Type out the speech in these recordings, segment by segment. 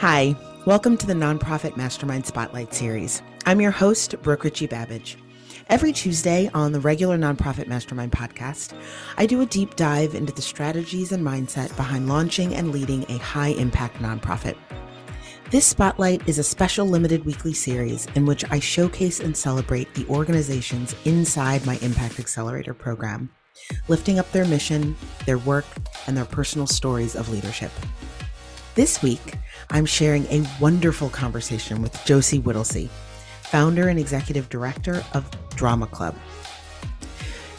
Hi, welcome to the Nonprofit Mastermind Spotlight Series. I'm your host, Brooke Richie Babbage. Every Tuesday on the regular Nonprofit Mastermind podcast, I do a deep dive into the strategies and mindset behind launching and leading a high impact nonprofit. This spotlight is a special limited weekly series in which I showcase and celebrate the organizations inside my Impact Accelerator program, lifting up their mission, their work, and their personal stories of leadership. This week, I'm sharing a wonderful conversation with Josie Whittlesey, founder and executive director of Drama Club.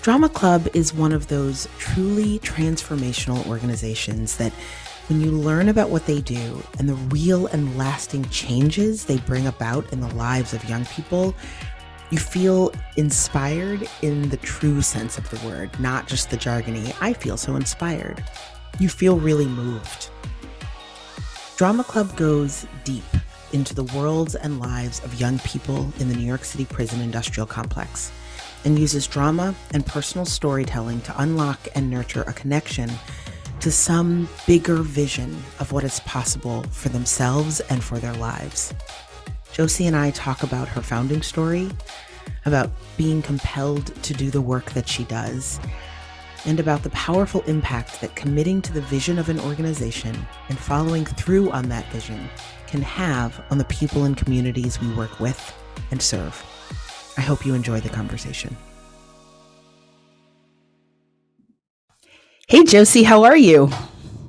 Drama Club is one of those truly transformational organizations that when you learn about what they do and the real and lasting changes they bring about in the lives of young people, you feel inspired in the true sense of the word, not just the jargony, I feel so inspired. You feel really moved. Drama Club goes deep into the worlds and lives of young people in the New York City prison industrial complex and uses drama and personal storytelling to unlock and nurture a connection to some bigger vision of what is possible for themselves and for their lives. Josie and I talk about her founding story, about being compelled to do the work that she does, and about the powerful impact that committing to the vision of an organization and following through on that vision can have on the people and communities we work with and serve. I hope you enjoy the conversation. Hey, Josie, how are you?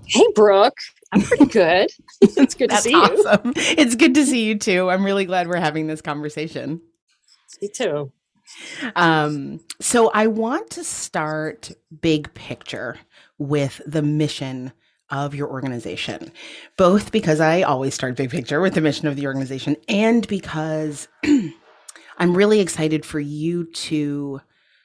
Hey, Brooke. I'm pretty good. it's good to see awesome. you. It's good to see you too. I'm really glad we're having this conversation. Me too. Um, so I want to start big picture with the mission of your organization, both because I always start big picture with the mission of the organization and because I'm really excited for you to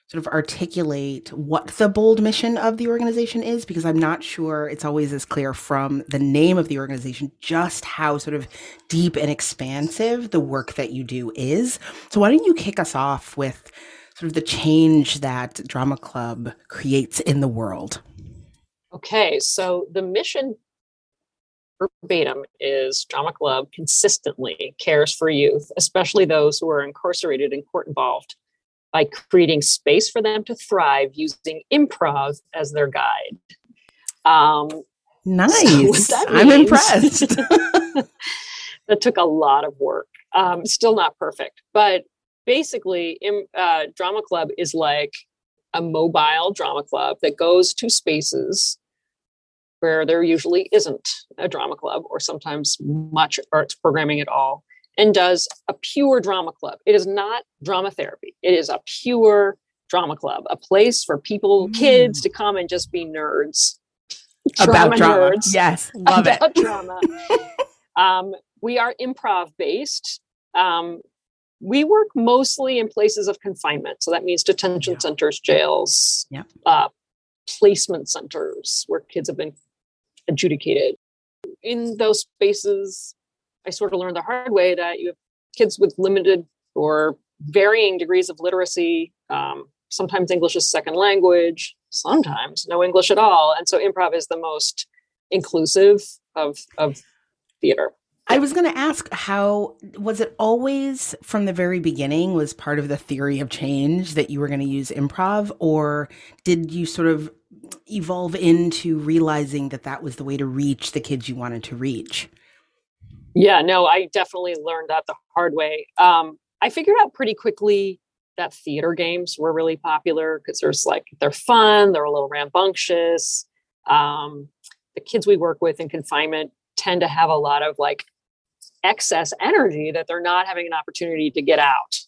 sort of articulate what the bold mission of the organization is because I'm not sure it's always as clear from the name of the organization just how sort of deep and expansive the work that you do is. So why don't you kick us off with sort of the change that Drama Club creates in the world? Okay, so the mission verbatim is Drama Club consistently cares for youth, especially those who are incarcerated and court involved by creating space for them to thrive using improv as their guide. Um, nice. So I'm impressed. that took a lot of work. Um, still not perfect, but basically, in, uh, Drama Club is like a mobile drama club that goes to spaces where there usually isn't a drama club or sometimes much arts programming at all and does a pure drama club. It is not drama therapy. It is a pure drama club, a place for people, mm. kids to come and just be nerds. About drama. Nerds yes. Love about it. drama. um, we are improv based. Um, we work mostly in places of confinement. So that means detention yeah. centers, jails, yeah. uh, placement centers where kids have been adjudicated. In those spaces, I sort of learned the hard way that you have kids with limited or varying degrees of literacy. Um, sometimes English is second language, sometimes no English at all. And so improv is the most inclusive of, of theater. I was going to ask how was it always from the very beginning was part of the theory of change that you were going to use improv or did you sort of evolve into realizing that that was the way to reach the kids you wanted to reach? Yeah, no, I definitely learned that the hard way. Um, I figured out pretty quickly that theater games were really popular because there's like they're fun, they're a little rambunctious. Um, the kids we work with in confinement tend to have a lot of like excess energy that they're not having an opportunity to get out.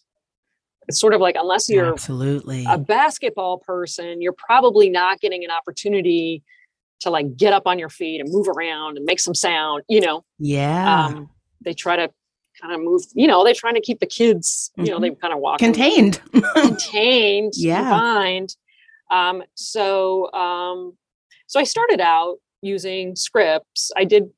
It's sort of like unless you're absolutely a basketball person, you're probably not getting an opportunity to like get up on your feet and move around and make some sound, you know. Yeah. Um, they try to kind of move, you know, they're trying to keep the kids, you mm-hmm. know, they kind of walk contained, contained, yeah. confined. Um, so, um, so I started out using scripts. I did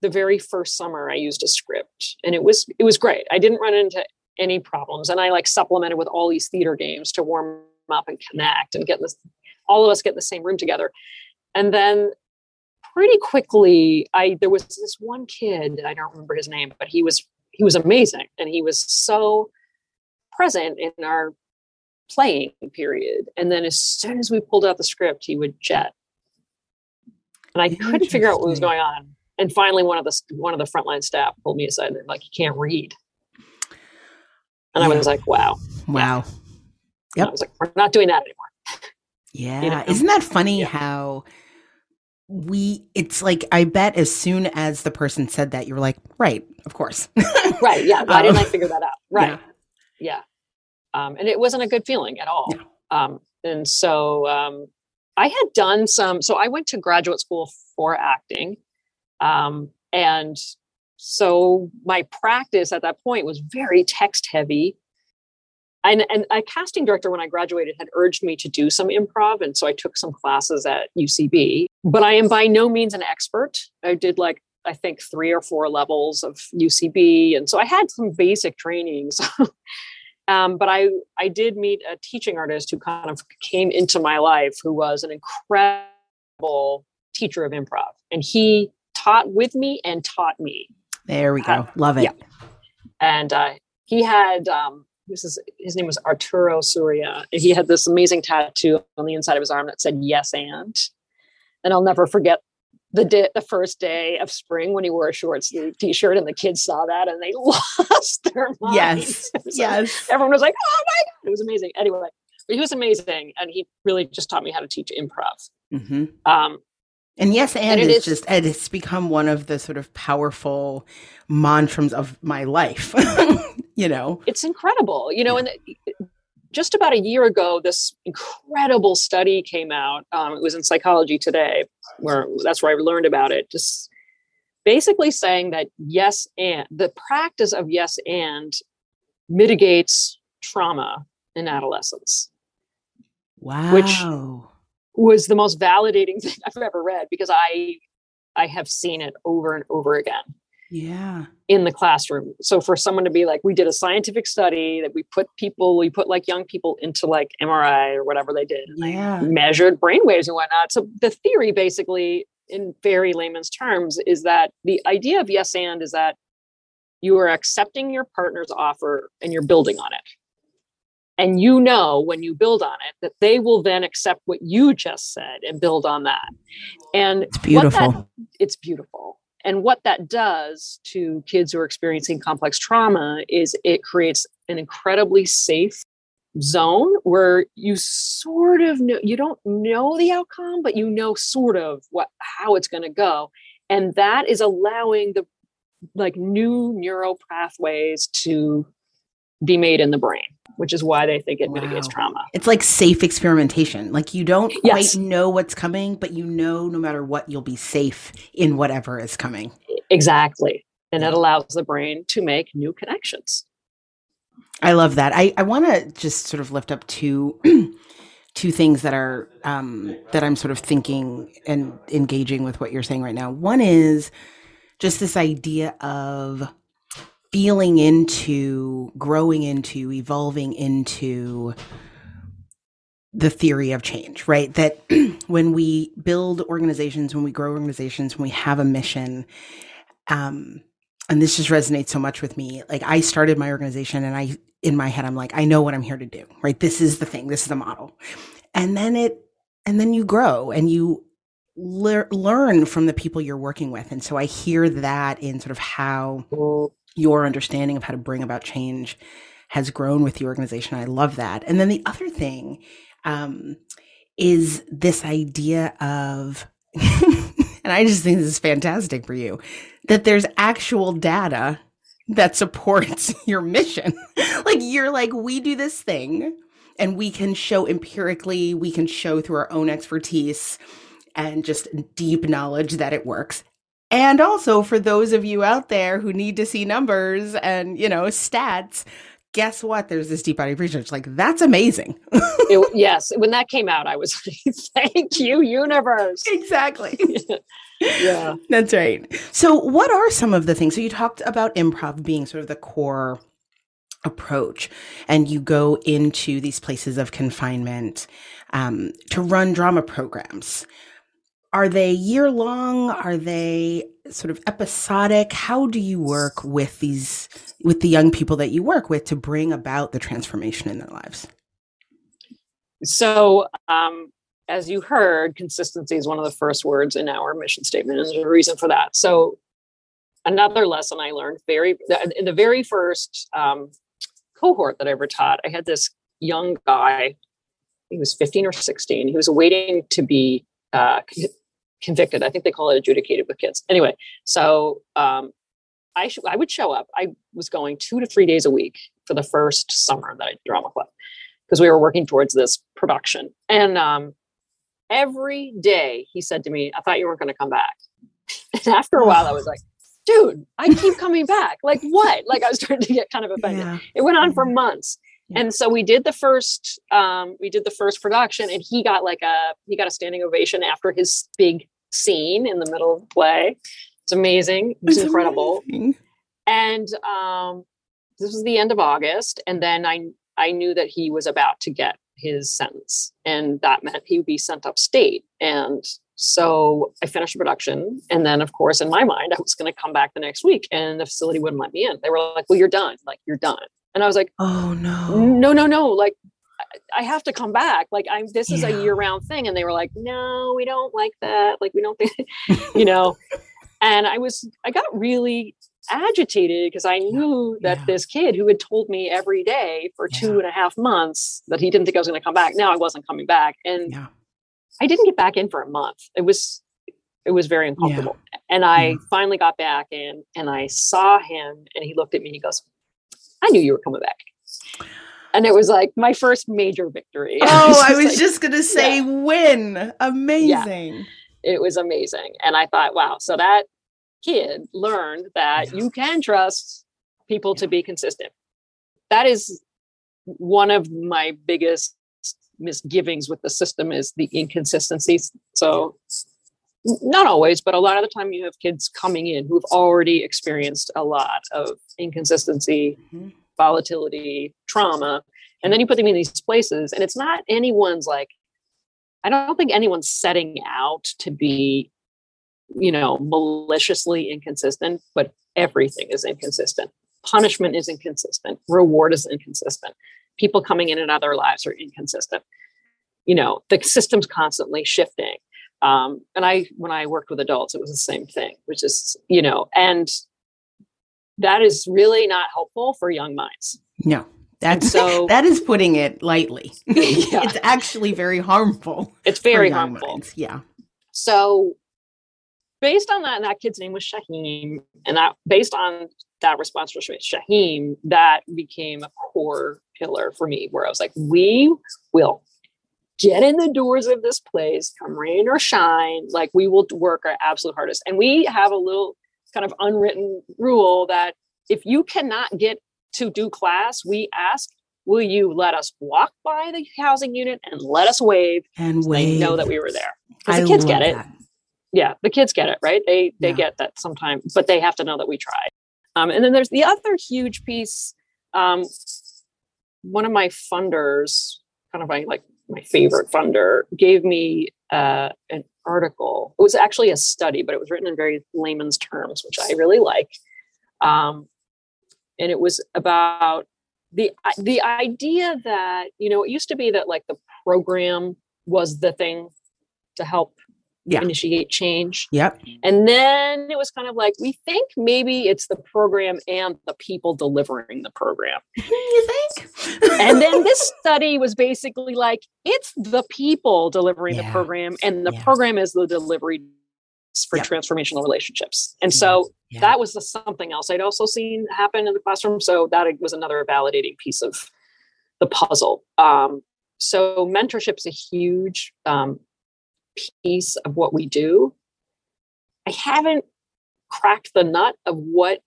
the very first summer I used a script and it was, it was great. I didn't run into any problems. And I like supplemented with all these theater games to warm up and connect and get this, all of us get in the same room together. And then pretty quickly i there was this one kid i don't remember his name but he was he was amazing. And he was so present in our playing period. And then as soon as we pulled out the script he would jet. And i couldn't figure out what was going on. And finally one of the one of the frontline staff pulled me aside and they're like "You can't read. And yeah. i was like wow. Wow. Yep. i was like we're not doing that anymore yeah. you know? isn't that funny yeah. how we it's like i bet as soon as the person said that you were like right of course. Right yeah. Why um, didn't i figure that out? right. Yeah, yeah. Um, and it wasn't a good feeling at all. Um, and so um, i had done some so i went to graduate school for acting um, and so my practice at that point was very text heavy and, and a casting director when I graduated had urged me to do some improv. And so I took some classes at UCB, but I am by no means an expert. I did like, I think three or four levels of UCB. And so I had some basic trainings. um, but I, I did meet a teaching artist who kind of came into my life who was an incredible teacher of improv. And he taught with me and taught me. There we go. Love it. Yeah. And uh, he had um, this is his name was Arturo Surya. He had this amazing tattoo on the inside of his arm that said "Yes and," and I'll never forget the day, the first day of spring when he wore a short sleeve T-shirt, and the kids saw that and they lost their minds. Yes, yes. Everyone was like, "Oh my god!" It was amazing. Anyway, but he was amazing, and he really just taught me how to teach improv. Mm-hmm. Um, and yes, and, and it it's is, just and it's become one of the sort of powerful mantras of my life. you know, it's incredible. You know, and just about a year ago, this incredible study came out. Um, it was in Psychology Today, where that's where I learned about it. Just basically saying that yes, and the practice of yes and mitigates trauma in adolescence. Wow. Which was the most validating thing I've ever read because I I have seen it over and over again. Yeah. In the classroom. So for someone to be like, we did a scientific study that we put people, we put like young people into like MRI or whatever they did. Yeah. measured brainwaves and whatnot. So the theory basically, in very layman's terms, is that the idea of yes and is that you are accepting your partner's offer and you're building on it and you know when you build on it that they will then accept what you just said and build on that and it's beautiful that, it's beautiful and what that does to kids who are experiencing complex trauma is it creates an incredibly safe zone where you sort of know you don't know the outcome but you know sort of what how it's going to go. And that is allowing the like new neural pathways to be made in the brain which is why they think it wow. mitigates trauma. It's like safe experimentation. Like you don't yes. quite know what's coming, but you know no matter what, you'll be safe in whatever is coming. Exactly. And it allows the brain to make new connections. I love that. I, I want to just sort of lift up two two things that are um, that I'm sort of thinking and engaging with what you're saying right now. One is just this idea of feeling into, growing into, evolving into the theory of change, right? That when we build organizations, when we grow organizations, when we have a mission, um, and this just resonates so much with me. Like I started my organization and I, in my head, I'm like, I know what I'm here to do, right? This is the thing. This is the model. And then it, and then you grow and you le- learn from the people you're working with. And so I hear that in sort of how your understanding of how to bring about change has grown with the organization. I love that. And then the other thing um, is this idea of, and I just think this is fantastic for you, that there's actual data that supports your mission. like you're like, we do this thing and we can show empirically, we can show through our own expertise and just deep knowledge that it works. And also for those of you out there who need to see numbers and, you know, stats, guess what? There's this deep body research. Like, that's amazing. it, yes. When that came out, I was like, thank you, universe. Exactly. yeah. That's right. So, what are some of the things? So, you talked about improv being sort of the core approach, and you go into these places of confinement um, to run drama programs are they year long? Are they sort of episodic? How do you work with these, with the young people that you work with to bring about the transformation in their lives? So, um, as you heard, consistency is one of the first words in our mission statement, and there's a reason for that. So, another lesson I learned very in the very first um, cohort that I ever taught, I had this young guy. He was 15 or 16. He was waiting to be uh, convicted. I think they call it adjudicated with kids. Anyway, so um, I sh- I would show up. I was going two to three days a week for the first summer that I did drama club because we were working towards this production. And um, every day he said to me, "I thought you weren't going to come back." and after a while, I was like, "Dude, I keep coming back. Like what?" Like I was starting to get kind of offended. Yeah. It went on for months. And so we did the first um, we did the first production and he got like a he got a standing ovation after his big scene in the middle of the play. It's amazing. It was it's incredible. Amazing. And um, this was the end of August, and then I I knew that he was about to get his sentence, and that meant he would be sent upstate. And so I finished production, and then of course in my mind I was going to come back the next week, and the facility wouldn't let me in. They were like, "Well, you're done. Like you're done." And I was like, "Oh no, no, no, no! Like I have to come back. Like I'm this is yeah. a year round thing. And they were like, no, we don't like that. Like we don't think, you know. and I was I got really agitated because I knew that yeah. this kid who had told me every day for yeah. two and a half months that he didn't think I was going to come back. Now I wasn't coming back. And I didn't get back in for a month. It was it was very uncomfortable. And I finally got back in and I saw him and he looked at me and he goes, I knew you were coming back and it was like my first major victory. Oh, I was like, just gonna say yeah. win. Amazing. Yeah, it was amazing. And I thought, wow, so that kid learned that you can trust people to be consistent. That is one of my biggest misgivings with the system is the inconsistencies. So not always, but a lot of the time you have kids coming in who've already experienced a lot of inconsistency. Mm-hmm volatility, trauma, and then you put them in these places, and it's not anyone's like, I don't think anyone's setting out to be, you know, maliciously inconsistent, but everything is inconsistent. Punishment is inconsistent, reward is inconsistent. People coming in and out of their lives are inconsistent. You know, the system's constantly shifting. Um, and I, when I worked with adults, it was the same thing, which is, you know, and that is really not helpful for young minds. No. That's so that is putting it lightly. yeah. It's actually very harmful. It's very harmful. Minds. Yeah. So based on that, and that kid's name was Shaheem, and that based on that response from Shaheem, that became a core pillar for me where I was like, we will get in the doors of this place, come rain or shine. Like we will work our absolute hardest. And we have a little kind of unwritten rule that if you cannot get to do class, we ask, will you let us walk by the housing unit and let us wave and wave. know that we were there? Because the kids get it. That. Yeah, the kids get it, right? They they yeah. get that sometimes, but they have to know that we tried. Um, and then there's the other huge piece. Um, one of my funders, kind of my like my favorite funder, gave me uh, an article. It was actually a study, but it was written in very layman's terms, which I really like. Um, and it was about the the idea that you know it used to be that like the program was the thing to help yeah. initiate change. Yep. And then it was kind of like, we think maybe it's the program and the people delivering the program. You think? and then this study was basically like, it's the people delivering yeah. the program, and the yeah. program is the delivery for yep. transformational relationships. And so yeah. that was the, something else I'd also seen happen in the classroom. So that was another validating piece of the puzzle. Um, so mentorship is a huge um, piece of what we do. I haven't cracked the nut of what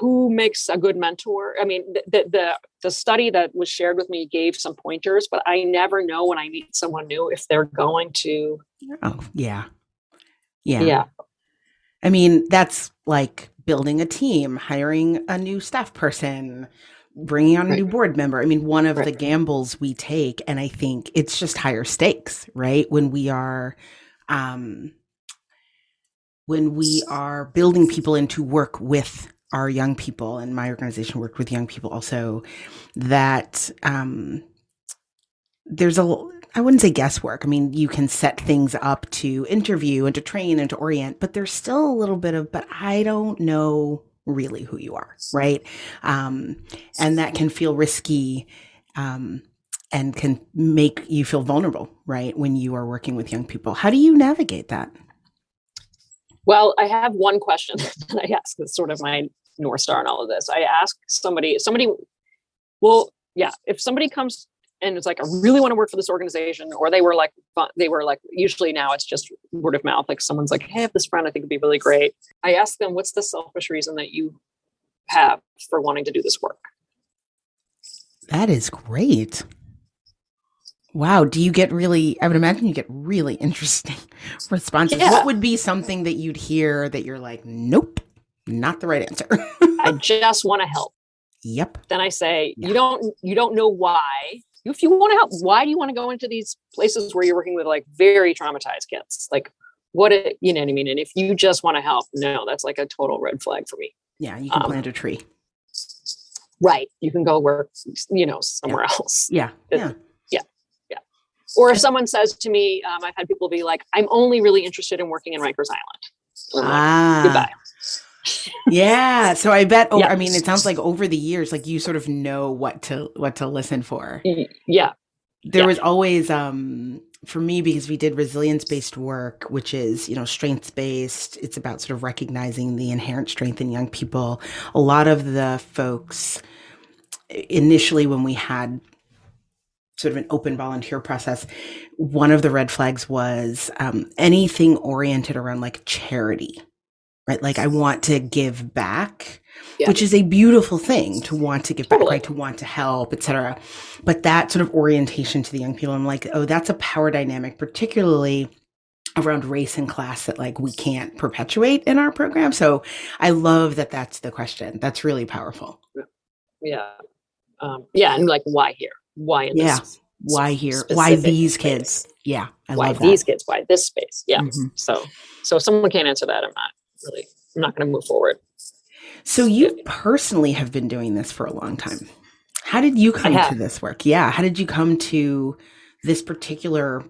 who makes a good mentor. I mean, the, the the study that was shared with me gave some pointers, but I never know when I meet someone new if they're going to. Oh yeah, yeah, yeah. I mean, that's like building a team, hiring a new staff person, bringing on a new board member. I mean, one of right. the gambles we take, and I think it's just higher stakes, right? When we are um, when we are building people into work with our young people, and my organization worked with young people also, that um, there's a I wouldn't say guesswork. I mean, you can set things up to interview and to train and to orient, but there's still a little bit of, but I don't know really who you are, right? Um, and that can feel risky um, and can make you feel vulnerable, right? When you are working with young people. How do you navigate that? Well, I have one question that I ask that's sort of my North Star in all of this. I ask somebody, somebody, well, yeah, if somebody comes and it's like, I really want to work for this organization, or they were like, they were like, usually now it's just word of mouth. Like someone's like, Hey, I have this friend I think would be really great. I ask them, what's the selfish reason that you have for wanting to do this work? That is great. Wow. Do you get really, I would imagine you get really interesting responses. Yeah. What would be something that you'd hear that you're like, nope, not the right answer? I just want to help. Yep. Then I say, yeah. you don't, you don't know why. If you want to help, why do you want to go into these places where you're working with like very traumatized kids? Like what it, you know what I mean? And if you just want to help, no, that's like a total red flag for me. Yeah. You can um, plant a tree. Right. You can go work, you know, somewhere else. yeah. else. Yeah. Yeah. Or if someone says to me, um, I've had people be like, I'm only really interested in working in Rikers Island. ah. goodbye. Yeah. So I bet, yeah. I mean, it sounds like over the years, like you sort of know what to, what to listen for. Yeah. There yeah. was always, um, for me, because we did resilience based work, which is, you know, strengths based, it's about sort of recognizing the inherent strength in young people. A lot of the folks initially, when we had sort of an open volunteer process, one of the red flags was um, anything oriented around like charity, right? Like I want to give back, yeah. which is a beautiful thing to want to give totally. back, right? To want to help, etc. But that sort of orientation to the young people, I'm like, oh, that's a power dynamic, particularly around race and class that like we can't perpetuate in our program. So I love that that's the question. That's really powerful. Yeah. Um, yeah. And like, why here? why in yeah. this why here why these space. kids yeah I why these kids why this space yeah mm-hmm. so so if someone can't answer that i'm not really i'm not going to move forward. So you personally have been doing this for a long time. How did you come to this work? Yeah how did you come to this particular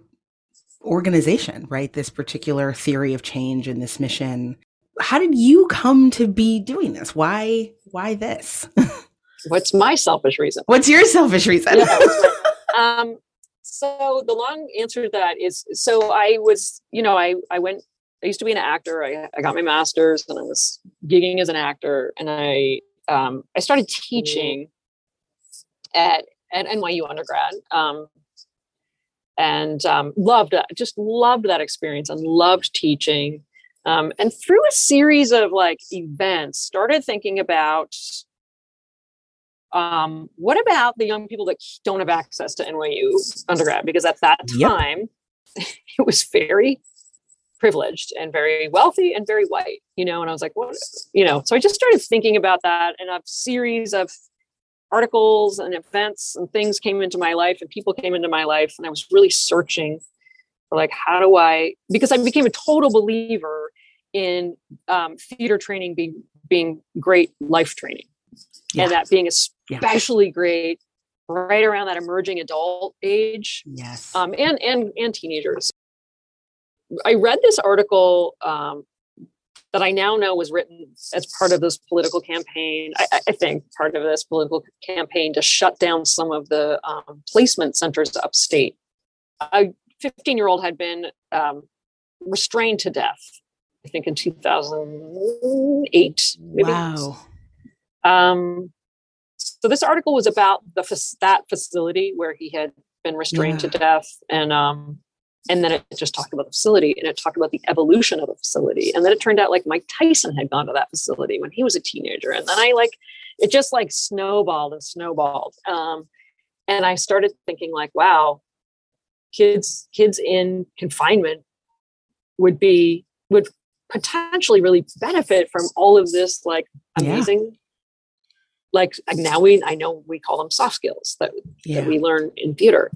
organization right? This particular theory of change and this mission. How did you come to be doing this? Why why this? What's my selfish reason? What's your selfish reason? yeah, um, so the long answer to that is so I was, you know, I I went. I used to be an actor. I, I got my master's and I was gigging as an actor, and I um, I started teaching at at NYU undergrad. Um, and um, loved that, just loved that experience and loved teaching. Um, and through a series of like events, started thinking about um, what about the young people that don't have access to NYU undergrad? Because at that time, yep. it was very privileged and very wealthy and very white, you know. And I was like, what, you know? So I just started thinking about that, and a series of articles and events and things came into my life, and people came into my life, and I was really searching for like, how do I? Because I became a total believer in um, theater training being being great life training yeah. and that being especially yeah. great right around that emerging adult age yes um, and and and teenagers i read this article um, that i now know was written as part of this political campaign i, I think part of this political campaign to shut down some of the um, placement centers upstate a 15 year old had been um, restrained to death i think in 2008 maybe. wow um, so this article was about the that facility where he had been restrained yeah. to death, and um, and then it just talked about the facility, and it talked about the evolution of the facility, and then it turned out like Mike Tyson had gone to that facility when he was a teenager, and then I like it just like snowballed and snowballed, um, and I started thinking like, wow, kids kids in confinement would be would potentially really benefit from all of this like amazing yeah like now we I know we call them soft skills that, yeah. that we learn in theater.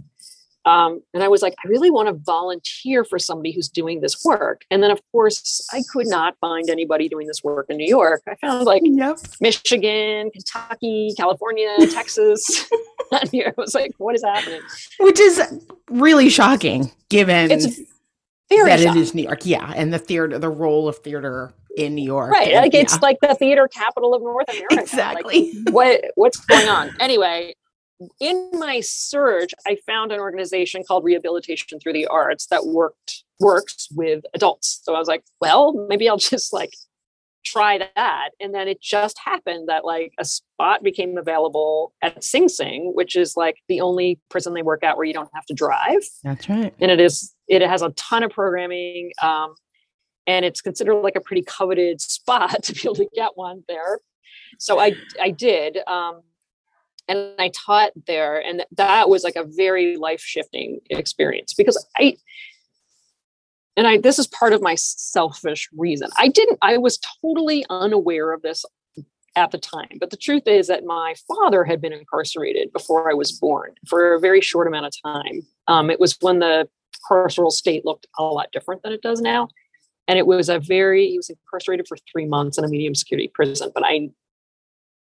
Um, and I was like, I really want to volunteer for somebody who's doing this work. And then, of course, I could not find anybody doing this work in New York. I found like yep. Michigan, Kentucky, California, Texas. I was like, what is happening? Which is really shocking given it's that shocking. it is New York. Yeah. And the theater, the role of theater in New York. Right. And, like it's yeah. like the theater capital of North America. Exactly. Like, what what's going on? Anyway, in my search, I found an organization called Rehabilitation Through the Arts that worked works with adults. So I was like, well, maybe I'll just like try that. And then it just happened that like a spot became available at Sing Sing, which is like the only prison they work at where you don't have to drive. That's right. And it is it has a ton of programming. Um, and it's considered like a pretty coveted spot to be able to get one there. So I I did. Um, and I taught there, and that was like a very life shifting experience because I, and I, this is part of my selfish reason. I didn't, I was totally unaware of this at the time. But the truth is that my father had been incarcerated before I was born for a very short amount of time. Um, it was when the carceral state looked a lot different than it does now. And it was a very, he was incarcerated for three months in a medium security prison. But I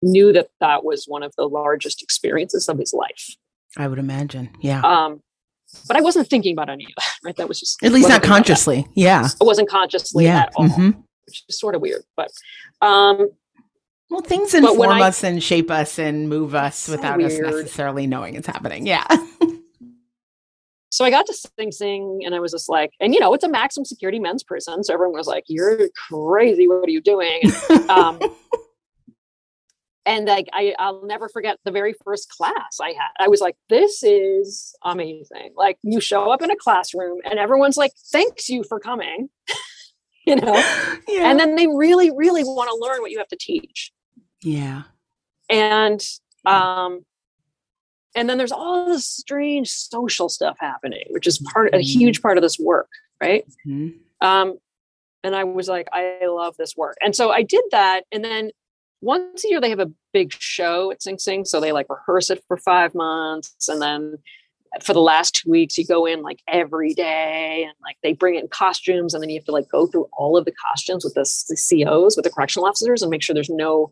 knew that that was one of the largest experiences of his life. I would imagine. Yeah. Um, but I wasn't thinking about any of that, right? That was just at least not consciously. Yeah. I wasn't consciously yeah. at all, mm-hmm. which is sort of weird. But um, well, things inform I, us and shape us and move us without weird. us necessarily knowing it's happening. Yeah. so I got to Sing Sing and I was just like, and you know, it's a maximum security men's prison. So everyone was like, you're crazy. What are you doing? um, and like I, I'll never forget the very first class I had. I was like, "This is amazing!" Like you show up in a classroom and everyone's like, "Thanks you for coming," you know, yeah. and then they really, really want to learn what you have to teach. Yeah, and um, and then there's all this strange social stuff happening, which is part a mm-hmm. huge part of this work, right? Mm-hmm. Um, and I was like, I love this work, and so I did that, and then once a year they have a big show at Sing Sing. So they like rehearse it for five months. And then for the last two weeks, you go in like every day and like they bring in costumes. And then you have to like go through all of the costumes with the, the COs, with the correctional officers and make sure there's no,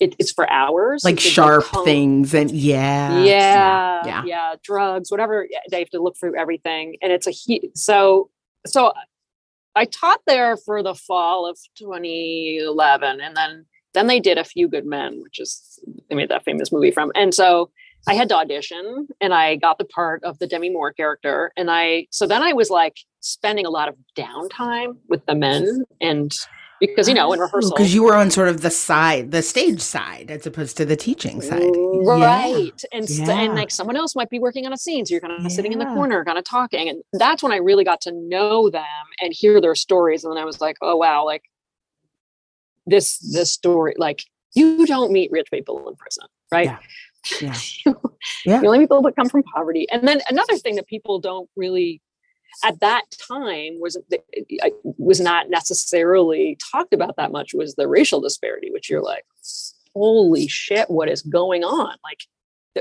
it, it's for hours. Like sharp things and yeah, yeah, yeah, yeah, drugs, whatever. They have to look through everything. And it's a, so, so I taught there for the fall of 2011. And then then they did A Few Good Men, which is they made that famous movie from. And so I had to audition and I got the part of the Demi Moore character. And I so then I was like spending a lot of downtime with the men and because you know in rehearsal because you were on sort of the side the stage side as opposed to the teaching side mm, right yeah. and yeah. and like someone else might be working on a scene so you're kind of yeah. sitting in the corner kind of talking and that's when i really got to know them and hear their stories and then i was like oh wow like this this story like you don't meet rich people in prison right yeah. Yeah. yeah. the only people that come from poverty and then another thing that people don't really at that time was uh, was not necessarily talked about that much was the racial disparity which you're like holy shit what is going on like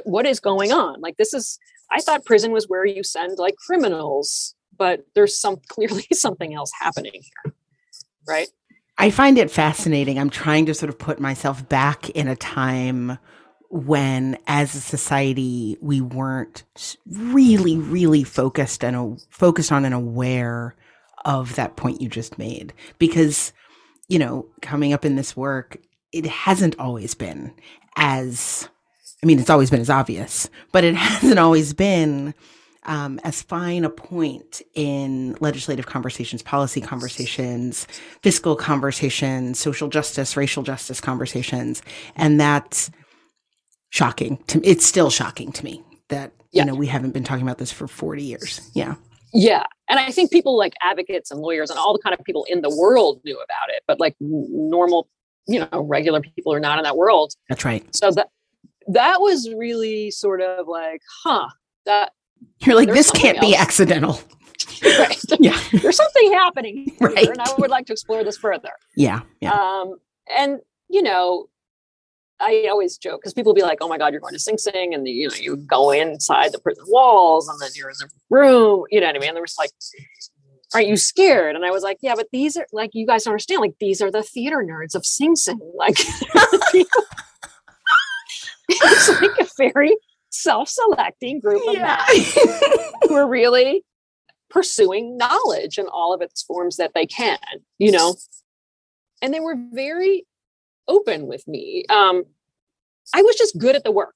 what is going on like this is i thought prison was where you send like criminals but there's some clearly something else happening here right I find it fascinating. I'm trying to sort of put myself back in a time when, as a society, we weren't really, really focused and focused on and aware of that point you just made. Because, you know, coming up in this work, it hasn't always been as, I mean, it's always been as obvious, but it hasn't always been um, as fine a point in legislative conversations, policy conversations, fiscal conversations, social justice, racial justice conversations. And that's shocking to me. It's still shocking to me that, yeah. you know, we haven't been talking about this for 40 years. Yeah. Yeah. And I think people like advocates and lawyers and all the kind of people in the world knew about it, but like normal, you know, regular people are not in that world. That's right. So that that was really sort of like, huh, that you're like, this can't else. be accidental. right. Yeah. There's something happening here, right. and I would like to explore this further. Yeah. Yeah. Um, and you know, I always joke because people will be like, "Oh my God, you're going to Sing Sing," and the, you know, you go inside the prison walls, and then you're in the room. You know what I mean? And they were like, "Aren't you scared?" And I was like, "Yeah, but these are like you guys don't understand. Like these are the theater nerds of Sing Sing. Like it's like a very self-selecting group of yeah. men who are really pursuing knowledge in all of its forms that they can. You know." And they were very open with me. Um, I was just good at the work.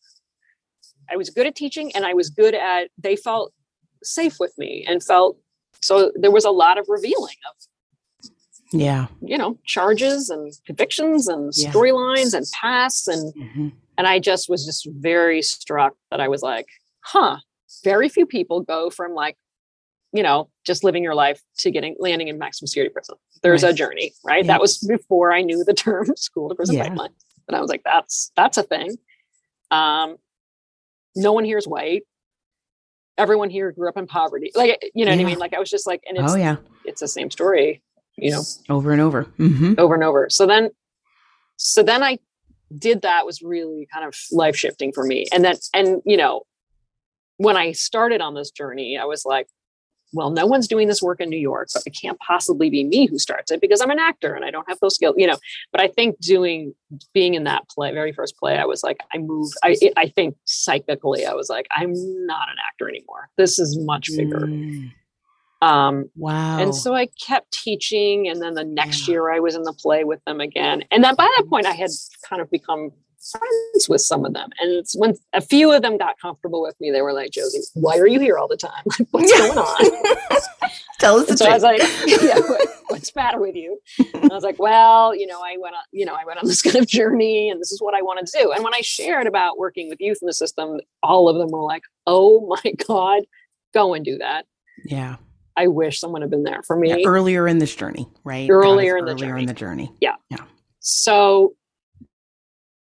I was good at teaching and I was good at, they felt safe with me and felt, so there was a lot of revealing of, yeah, you know, charges and convictions and yeah. storylines and pasts. And, mm-hmm. and I just was just very struck that I was like, huh, very few people go from like you know, just living your life to getting landing in maximum security prison. There's right. a journey, right? Yeah. That was before I knew the term school to prison yeah. pipeline. But I was like, that's that's a thing. Um, no one here is white. Everyone here grew up in poverty. Like, you know yeah. what I mean? Like I was just like, and it's oh, yeah. it's the same story, you know. Over and over. Mm-hmm. Over and over. So then so then I did that was really kind of life shifting for me. And then and you know, when I started on this journey, I was like, well, no one's doing this work in New York, but it can't possibly be me who starts it because I'm an actor and I don't have those skills, you know. But I think doing being in that play, very first play, I was like, I moved. I I think psychically, I was like, I'm not an actor anymore. This is much bigger. Mm. Um, wow. And so I kept teaching, and then the next yeah. year I was in the play with them again. And then by that point, I had kind of become friends with some of them. And it's when a few of them got comfortable with me, they were like, Josie, why are you here all the time? Like, what's going on? Tell us the truth. I was like, yeah, what, what's the matter with you? And I was like, well, you know, I went on, you know, I went on this kind of journey and this is what I wanted to do. And when I shared about working with youth in the system, all of them were like, oh my God, go and do that. Yeah. I wish someone had been there for me. Yeah, earlier in this journey, right? Earlier in the earlier journey. in the journey. Yeah. Yeah. So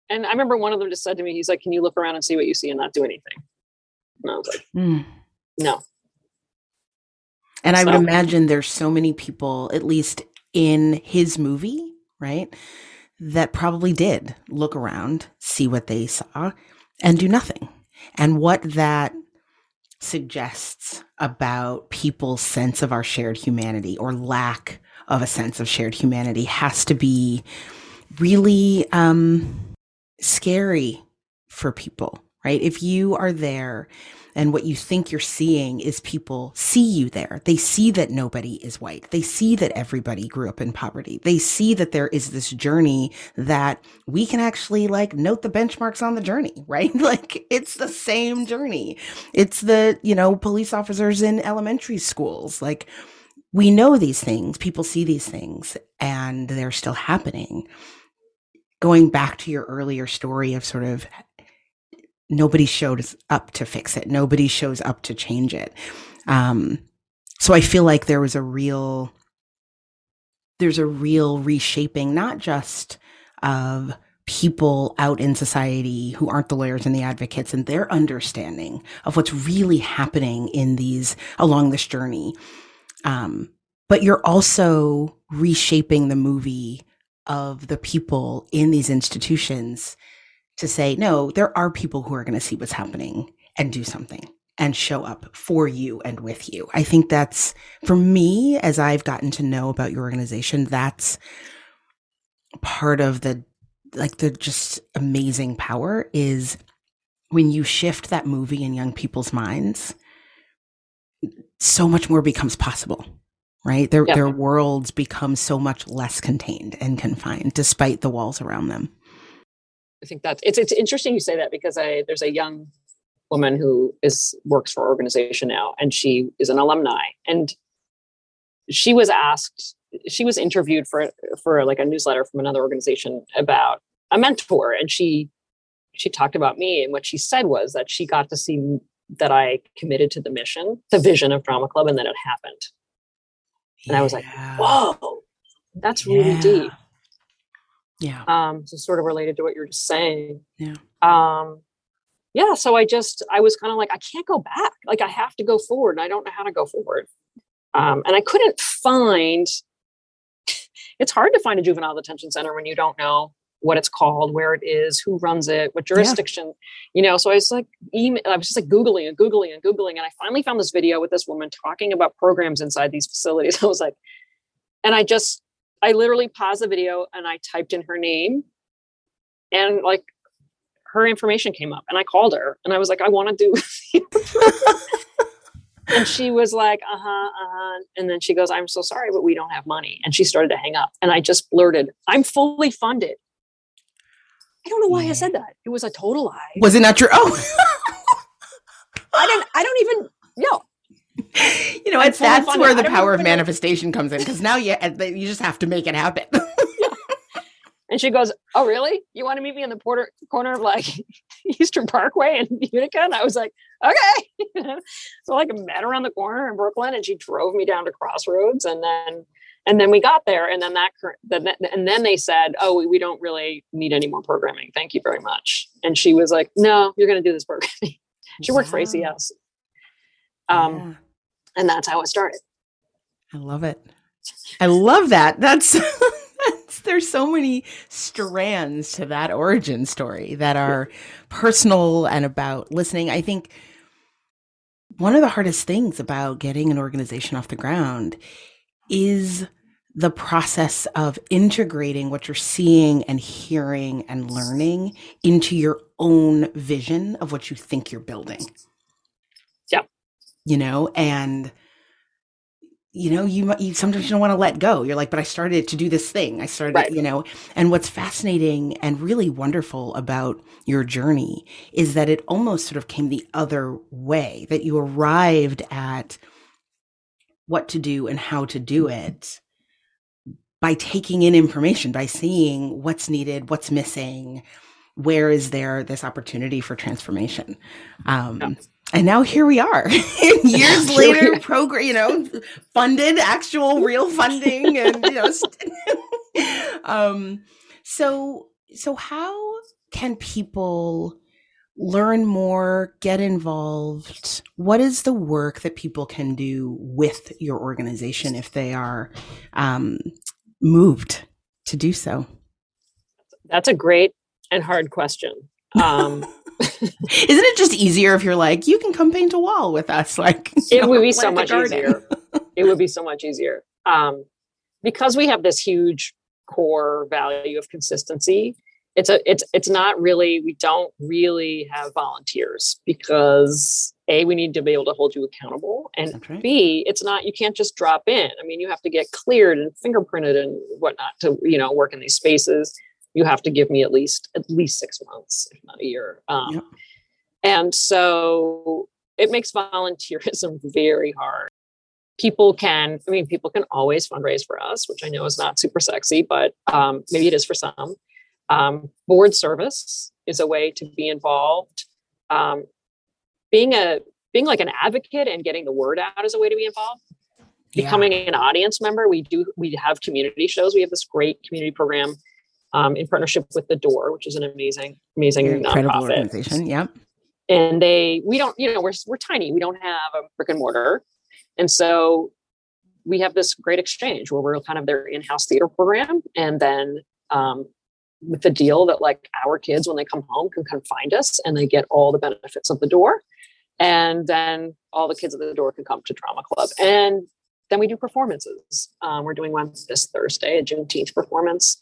and I remember one of them just said to me, he's like, Can you look around and see what you see and not do anything? And I was like, mm. No. And so. I would imagine there's so many people, at least in his movie, right, that probably did look around, see what they saw, and do nothing. And what that suggests about people's sense of our shared humanity or lack of a sense of shared humanity has to be really um, scary for people, right? If you are there and what you think you're seeing is people see you there. They see that nobody is white. They see that everybody grew up in poverty. They see that there is this journey that we can actually like note the benchmarks on the journey, right? like it's the same journey. It's the, you know, police officers in elementary schools. Like we know these things, people see these things and they're still happening going back to your earlier story of sort of nobody showed up to fix it. Nobody shows up to change it. Um, so I feel like there was a real, there's a real reshaping, not just of people out in society who aren't the lawyers and the advocates and their understanding of what's really happening in these along this journey. Um, but you're also reshaping the movie of the people in these institutions to say, no, there are people who are going to see what's happening and do something and show up for you and with you. I think that's for me, as I've gotten to know about your organization, that's part of the like the just amazing power is when you shift that movie in young people's minds, so much more becomes possible right? Their, yep. their worlds become so much less contained and confined despite the walls around them. I think that's it's it's interesting you say that because I there's a young woman who is works for organization now and she is an alumni and she was asked she was interviewed for for like a newsletter from another organization about a mentor and she she talked about me and what she said was that she got to see that I committed to the mission, the vision of Drama Club, and that it happened. And yeah. I was like, whoa, that's really yeah. deep. Yeah. Um, so sort of related to what you're just saying. Yeah. Um, yeah. So I just, I was kind of like, I can't go back. Like I have to go forward and I don't know how to go forward. Um, and I couldn't find, it's hard to find a juvenile detention center when you don't know what it's called, where it is, who runs it, what jurisdiction, yeah. you know. So I was like, email, I was just like Googling and Googling and Googling. And I finally found this video with this woman talking about programs inside these facilities. I was like, and I just, I literally paused the video and I typed in her name and like her information came up and I called her and I was like, I want to do and she was like, uh huh, uh huh. And then she goes, I'm so sorry, but we don't have money. And she started to hang up. And I just blurted, I'm fully funded. I don't know why. I said that. It was a total lie. Was it not your own? I didn't, I don't even know. You know, it's that's where the power of manifestation comes in because now you, you just have to make it happen. And she goes, Oh, really? You want to meet me in the porter, corner of like Eastern Parkway in Utica? And I was like, Okay. so like I met around the corner in Brooklyn and she drove me down to Crossroads. And then and then we got there and then that and then they said oh we, we don't really need any more programming thank you very much and she was like no you're going to do this programming she worked for acs um, yeah. And that's how it started i love it i love that that's there's so many strands to that origin story that are personal and about listening. I think one of the hardest things about getting an organization off the ground is the process of integrating what you're seeing and hearing and learning into your own vision of what you think you're building. You know, and you know, you, you sometimes you don't want to let go. You're like, but I started to do this thing. I started, right. you know, and what's fascinating and really wonderful about your journey is that it almost sort of came the other way, that you arrived at what to do and how to do it by taking in information, by seeing what's needed, what's missing, where is there this opportunity for transformation. Um, and now here we are. Years later program you know funded actual real funding and you know um so so how can people learn more get involved? What is the work that people can do with your organization if they are um, moved to do so? That's a great and hard question. Um, Isn't it just easier if you're like, you can come paint a wall with us? Like, it would be so much easier. it would be so much easier. Um, because we have this huge core value of consistency. It's a it's it's not really we don't really have volunteers because a we need to be able to hold you accountable and right. b it's not you can't just drop in i mean you have to get cleared and fingerprinted and whatnot to you know work in these spaces you have to give me at least at least six months, if not a year. Um, yep. And so it makes volunteerism very hard. People can, I mean, people can always fundraise for us, which I know is not super sexy, but um, maybe it is for some. Um, board service is a way to be involved. Um, being a being like an advocate and getting the word out is a way to be involved becoming yeah. an audience member we do we have community shows we have this great community program um, in partnership with the Door, which is an amazing, amazing Incredible nonprofit. organization. Yeah, and they we don't you know we're we're tiny. We don't have a brick and mortar, and so we have this great exchange where we're kind of their in-house theater program, and then um, with the deal that like our kids when they come home can come find us and they get all the benefits of the door. And then all the kids at the door can come to drama club. And then we do performances. Um, we're doing one this thursday a juneteenth performance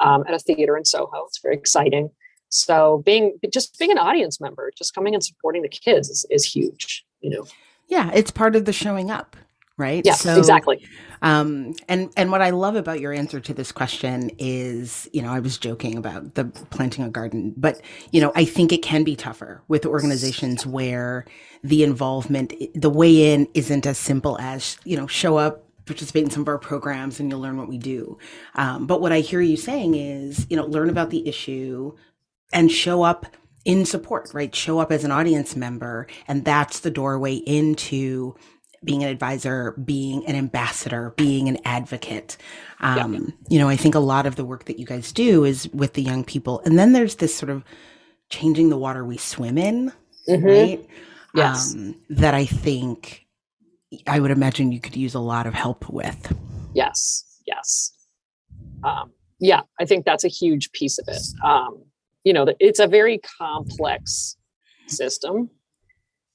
um, at a theater in Soho. It's very exciting. So being just being an audience member, just coming and supporting the kids is, is huge. You know. Yeah, it's part of the showing up, right? Yeah, so, exactly. Um, and and what I love about your answer to this question is, you know, I was joking about the planting a garden, but you know, I think it can be tougher with organizations where the involvement, the way in, isn't as simple as you know, show up, participate in some of our programs and you'll learn what we do. Um, but what I hear you saying is, you know, learn about the issue and show up in support, right? Show up as an audience member. And that's the doorway into being an advisor, being an ambassador, being an advocate. Um, yeah. You know, I think a lot of the work that you guys do is with the young people. And then there's this sort of changing the water we swim in, mm-hmm. right? Yes. Um, that I think I would imagine you could use a lot of help with. Yes, yes. Um, yeah, I think that's a huge piece of it. Um, you know, it's a very complex system.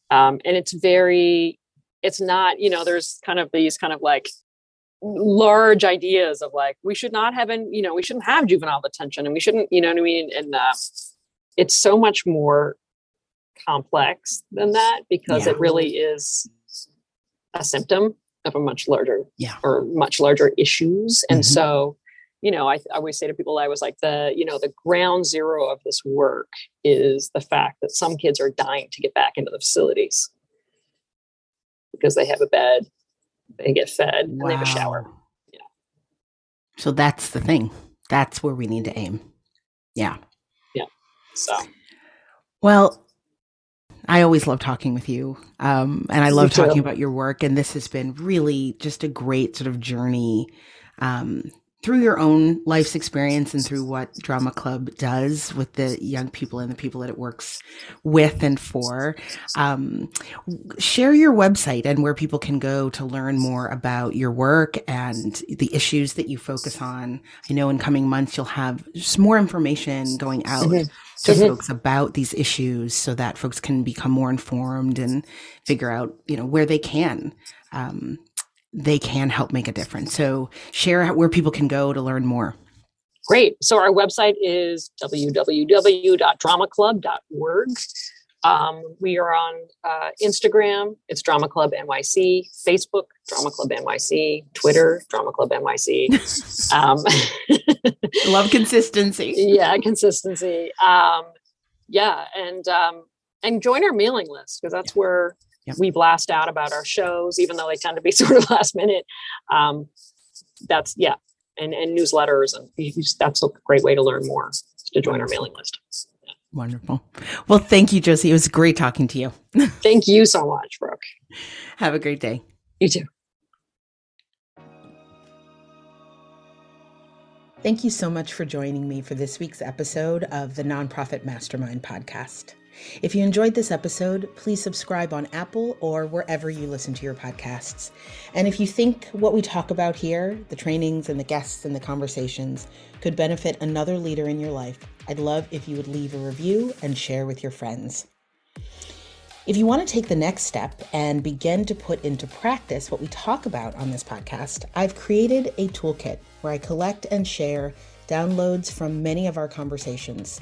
Um, and it's very, it's not, you know, there's kind of these kind of like large ideas of like, we should not have, an, you know, we shouldn't have juvenile detention and we shouldn't, you know what I mean? And uh, it's so much more complex than that because yeah. it really is a symptom of a much larger yeah. or much larger issues. And mm-hmm. so, you know, I, I, always say to people, I was like the, you know, the ground zero of this work is the fact that some kids are dying to get back into the facilities because they have a bed, they get fed, wow. and they have a shower. Yeah. So that's the thing. That's where we need to aim. Yeah. Yeah. So. Well, I always love talking with you. Um, and I love talking about your work. And this has been really just a great sort of journey um, through your own life's experience and through what Drama Club does with the young people and the people that it works with and for. Um, share your website and where people can go to learn more about your work and the issues that you focus on. I know in coming months you'll have just more information going out. Mm-hmm to mm-hmm. folks about these issues so that folks can become more informed and figure out, you know, where they can, um, they can help make a difference. So share where people can go to learn more. Great. So our website is www.dramaclub.org. Um, we are on uh, Instagram, it's Drama Club NYC, Facebook, Drama Club NYC, Twitter, Drama Club NYC. um, Love consistency. yeah, consistency. Um, yeah, and um, and join our mailing list because that's where yeah. we blast out about our shows, even though they tend to be sort of last minute. Um, that's yeah, and and newsletters, and that's a great way to learn more to join our mailing list. Wonderful. Well, thank you, Josie. It was great talking to you. thank you so much, Brooke. Have a great day. You too. Thank you so much for joining me for this week's episode of the Nonprofit Mastermind podcast. If you enjoyed this episode, please subscribe on Apple or wherever you listen to your podcasts. And if you think what we talk about here, the trainings and the guests and the conversations, could benefit another leader in your life, I'd love if you would leave a review and share with your friends. If you want to take the next step and begin to put into practice what we talk about on this podcast, I've created a toolkit where I collect and share downloads from many of our conversations.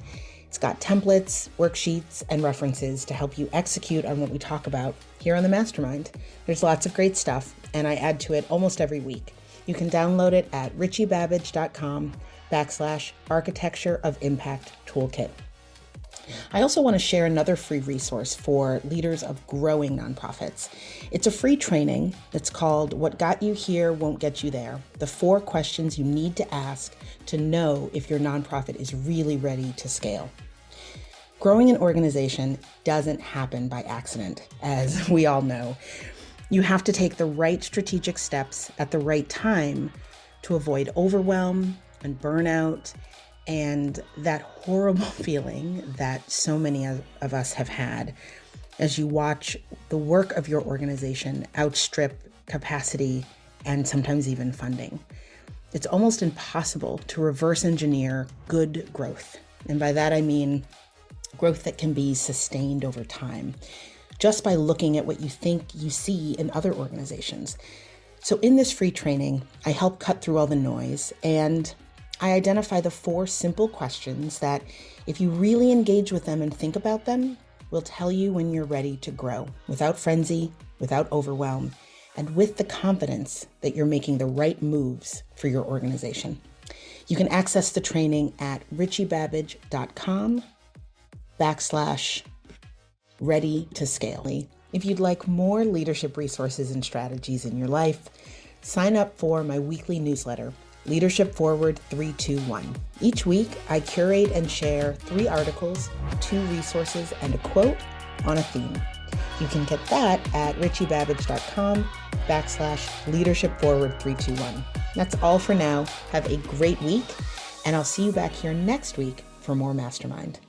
It's got templates, worksheets, and references to help you execute on what we talk about here on the Mastermind. There's lots of great stuff, and I add to it almost every week. You can download it at richiebabbage.com backslash architecture of impact toolkit. I also want to share another free resource for leaders of growing nonprofits. It's a free training that's called What Got You Here Won't Get You There The Four Questions You Need to Ask to Know If Your Nonprofit is Really Ready to Scale. Growing an organization doesn't happen by accident, as we all know. You have to take the right strategic steps at the right time to avoid overwhelm and burnout and that horrible feeling that so many of, us have had as you watch the work of your organization outstrip capacity and sometimes even funding. It's almost impossible to reverse engineer good growth. And by that I mean growth that can be sustained over time, just by looking at what you think you see in other organizations. So, in this free training, I help cut through all the noise and I identify the four simple questions that, if you really engage with them and think about them, will tell you when you're ready to grow without frenzy, without overwhelm, and with the confidence that you're making the right moves for your organization. You can access the training at richiebabbage.com backslash ready to scale. If you'd like more leadership resources and strategies in your life, sign up for my weekly newsletter Leadership Forward 321. Each week, I curate and share three articles, two resources, and a quote on a theme. You can get that at richiebabbage.com backslash leadership forward 321. That's all for now. Have a great week, and I'll see you back here next week for more Mastermind.